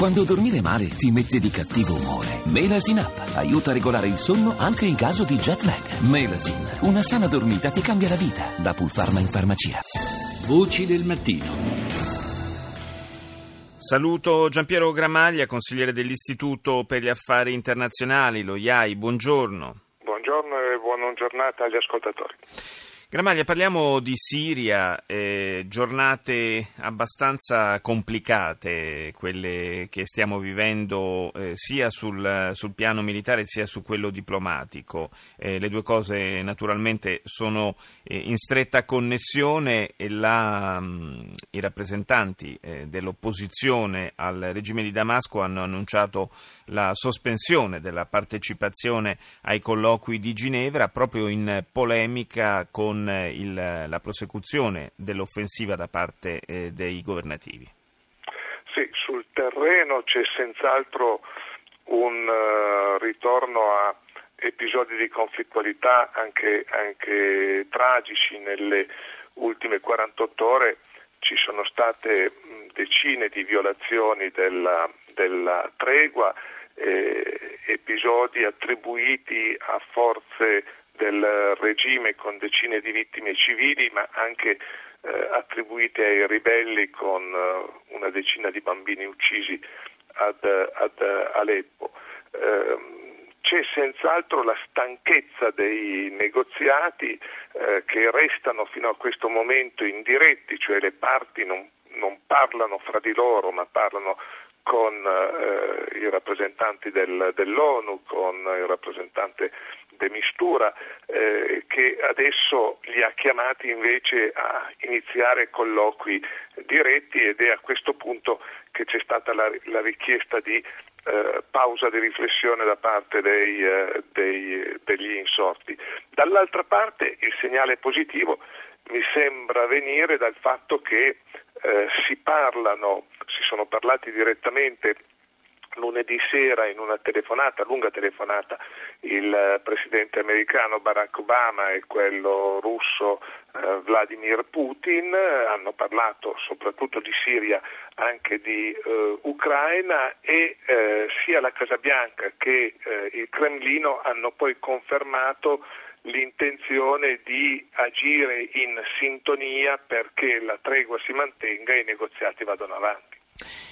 Quando dormire male ti mette di cattivo umore. Melasin Up aiuta a regolare il sonno anche in caso di jet lag. Melasin, una sana dormita ti cambia la vita. Da Pulpharma in farmacia. Voci del mattino. Saluto Giampiero Gramaglia, consigliere dell'Istituto per gli Affari Internazionali, lo IAI. Buongiorno. Buongiorno e buona giornata agli ascoltatori. Gramaglia, parliamo di Siria, eh, giornate abbastanza complicate, quelle che stiamo vivendo eh, sia sul, sul, piano militare sia su quello diplomatico. Eh, le due cose naturalmente sono eh, in stretta connessione e la, mh, mm, i rappresentanti eh, dell'opposizione al regime di Damasco hanno annunciato la sospensione della partecipazione ai colloqui di Ginevra proprio in polemica con il, la prosecuzione dell'offensiva da parte eh, dei governativi? Sì, sul terreno c'è senz'altro un uh, ritorno a episodi di conflittualità anche, anche, tragici. Nelle ultime 48 ore ci sono state decine di violazioni della, della tregua, eh, episodi attribuiti a forze del regime con decine di vittime civili, ma anche eh, attribuite ai ribelli con uh, una decina di bambini uccisi ad, ad Aleppo. Eh, c'è senz'altro la stanchezza dei negoziati eh, che restano fino a questo momento indiretti, cioè le parti non, non parlano fra di loro ma parlano con eh, i rappresentanti del, dell'ONU, con il rappresentante de Mistura, eh, che adesso li ha chiamati invece a iniziare colloqui diretti ed è a questo punto che c'è stata la, la richiesta di eh, pausa di riflessione da parte dei, eh, dei, degli insorti. Dall'altra parte il segnale positivo mi sembra venire dal fatto che eh, si parlano, si sono parlati direttamente lunedì sera in una telefonata, lunga telefonata, il presidente americano Barack Obama e quello russo eh, Vladimir Putin hanno parlato soprattutto di Siria, anche di eh, Ucraina e eh, sia la Casa Bianca che eh, il Cremlino hanno poi confermato l'intenzione di agire in sintonia perché la tregua si mantenga e i negoziati vadano avanti.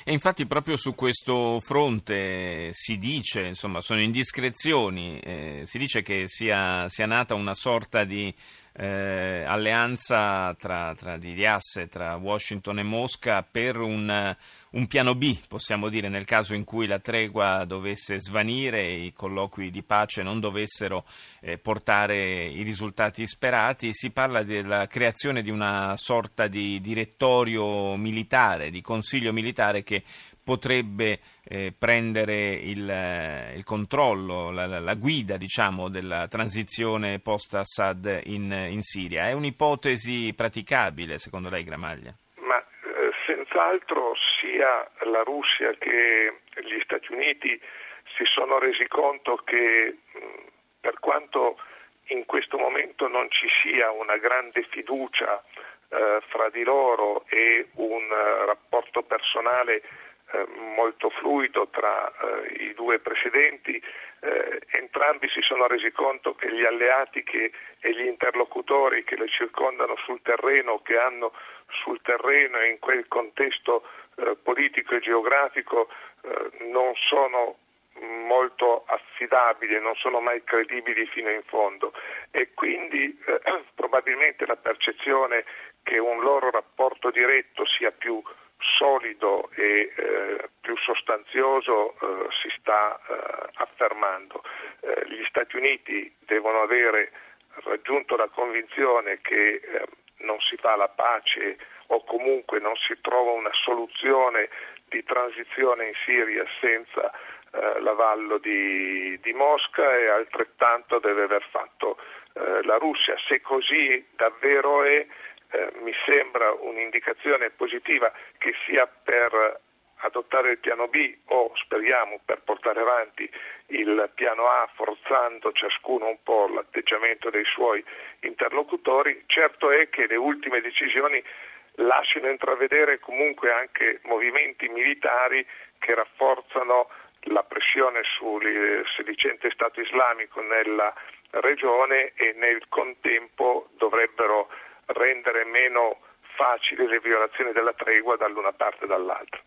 E infatti proprio su questo fronte si dice, insomma, sono indiscrezioni, eh, si dice che sia, sia, nata una sorta di eh, alleanza tra, tra, di asse tra Washington e Mosca per un un piano B, possiamo dire, nel caso in cui la tregua dovesse svanire e i colloqui di pace non dovessero eh, portare i risultati sperati. Si parla della creazione di una sorta di direttorio militare, di consiglio militare che potrebbe eh, prendere il, eh, il controllo, la, la, la, guida diciamo, della transizione post-Assad in, in Siria. È un'ipotesi praticabile, secondo lei, Gramaglia? Senz'altro sia la Russia che gli Stati Uniti si sono resi conto che per quanto in questo momento non ci sia una grande fiducia eh, fra di loro e un uh, rapporto personale eh, molto fluido tra eh, i due presidenti, eh, entrambi si sono resi conto che gli alleati che, e gli interlocutori che le circondano sul terreno, che hanno sul terreno e in quel contesto eh, politico e geografico eh, non sono molto affidabili non sono mai credibili fino in fondo e quindi eh, probabilmente la percezione che un loro rapporto diretto sia più solido e eh, più sostanzioso eh, si sta eh, affermando. Gli Stati Uniti devono avere raggiunto la convinzione che non si fa la pace o comunque non si trova una soluzione di transizione in Siria senza eh, l'avallo di, di, Mosca e altrettanto deve aver fatto la Russia. Se così davvero è, eh, mi sembra un'indicazione positiva che sia per adottare il piano B o speriamo per portare avanti il piano A forzando ciascuno un po' l'atteggiamento dei suoi interlocutori, certo è che le ultime decisioni lasciano intravedere comunque anche movimenti militari che rafforzano la pressione sul sedicente Stato islamico nella regione e nel contempo dovrebbero rendere meno facili le violazioni della tregua dall'una parte e dall'altra.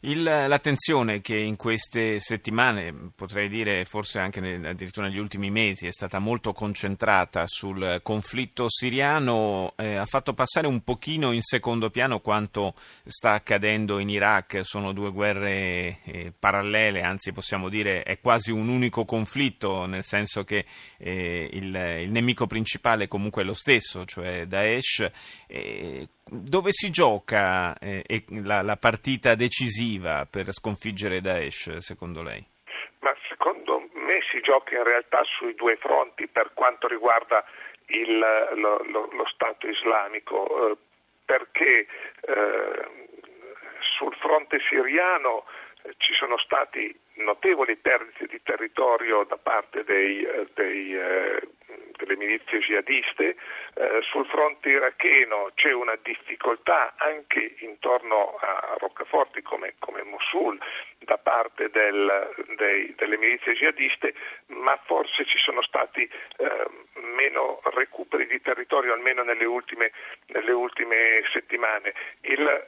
Il, l'attenzione che in queste settimane, potrei dire forse anche nel, addirittura negli ultimi mesi, è stata molto concentrata sul conflitto siriano, eh, ha fatto passare un pochino in secondo piano quanto sta accadendo in Iraq. Sono due guerre eh, parallele, anzi possiamo dire è quasi un unico conflitto, nel senso che eh, il, il, nemico principale comunque è lo stesso, cioè Daesh. dove si gioca eh, la, la partita decisiva? Decisiva per sconfiggere Daesh, secondo lei? Ma secondo me si gioca in realtà sui due fronti per quanto riguarda il, lo, lo, lo, Stato islamico, eh, perché eh, sul fronte siriano eh, ci sono stati notevoli perdite di territorio da parte dei, eh, dei, eh, delle milizie jihadiste, eh, sul fronte iracheno c'è una difficoltà anche intorno a roccaforti come, come Mosul da parte del, dei, delle milizie jihadiste, ma forse ci sono stati eh, meno recuperi di territorio almeno nelle ultime, nelle ultime settimane. Il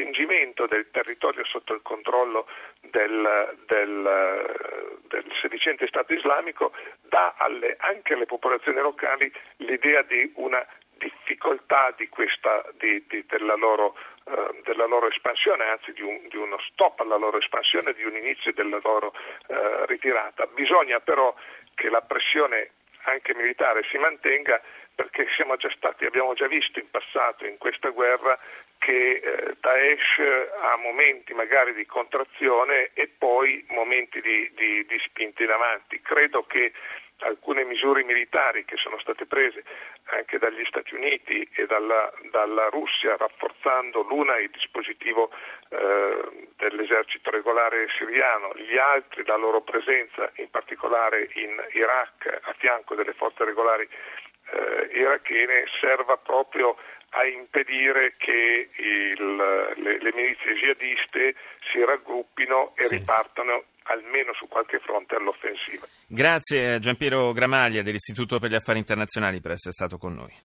restringimento del territorio sotto il controllo del, del, del sedicente Stato islamico dà alle, anche alle popolazioni locali l'idea di una difficoltà di questa, di, di, della, loro, eh, della, loro, espansione, anzi di, un, di, uno stop alla loro espansione, di un inizio della loro eh, ritirata. Bisogna però che la pressione anche militare si mantenga perché già stati, abbiamo già visto in passato in questa guerra che eh, Daesh ha momenti magari di contrazione e poi momenti di, di, di spinta in avanti. Credo che alcune misure militari che sono state prese anche dagli Stati Uniti e dalla, dalla Russia, rafforzando l'una il dispositivo eh, dell'esercito regolare siriano, gli altri la loro presenza, in particolare in Iraq, a fianco delle forze regolari eh, irachene, serva proprio a impedire che il, le, le, milizie jihadiste si raggruppino e sì. ripartano almeno su qualche fronte all'offensiva. Grazie a Giampiero Gramaglia dell'Istituto per gli Affari Internazionali per essere stato con noi.